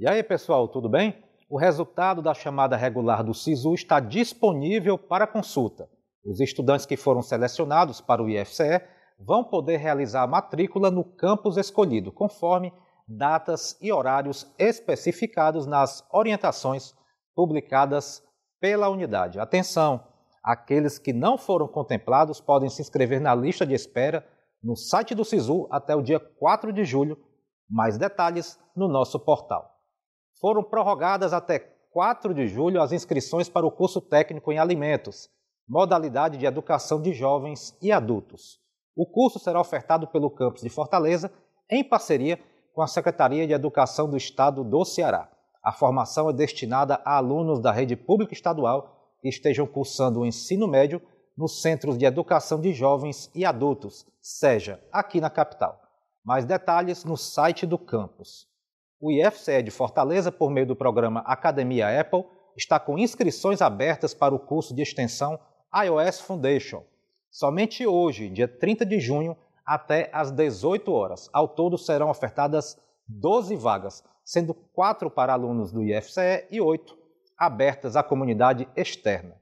E aí, pessoal, tudo bem? O resultado da chamada regular do SISU está disponível para consulta. Os estudantes que foram selecionados para o IFCE vão poder realizar a matrícula no campus escolhido, conforme datas e horários especificados nas orientações publicadas pela unidade. Atenção! Aqueles que não foram contemplados podem se inscrever na lista de espera no site do SISU até o dia 4 de julho. Mais detalhes no nosso portal foram prorrogadas até 4 de julho as inscrições para o curso técnico em alimentos, modalidade de educação de jovens e adultos. O curso será ofertado pelo campus de Fortaleza em parceria com a Secretaria de Educação do Estado do Ceará. A formação é destinada a alunos da rede pública estadual que estejam cursando o ensino médio nos Centros de Educação de Jovens e Adultos, seja aqui na capital. Mais detalhes no site do campus. O IFCE de Fortaleza, por meio do programa Academia Apple, está com inscrições abertas para o curso de extensão iOS Foundation. Somente hoje, dia 30 de junho, até às 18 horas. Ao todo serão ofertadas 12 vagas, sendo 4 para alunos do IFCE e 8 abertas à comunidade externa.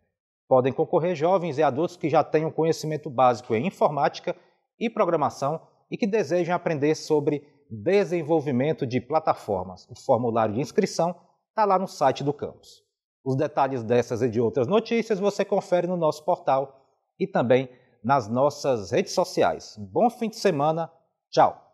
Podem concorrer jovens e adultos que já tenham conhecimento básico em informática e programação e que desejem aprender sobre desenvolvimento de plataformas. O formulário de inscrição está lá no site do campus. Os detalhes dessas e de outras notícias você confere no nosso portal e também nas nossas redes sociais. Bom fim de semana. Tchau!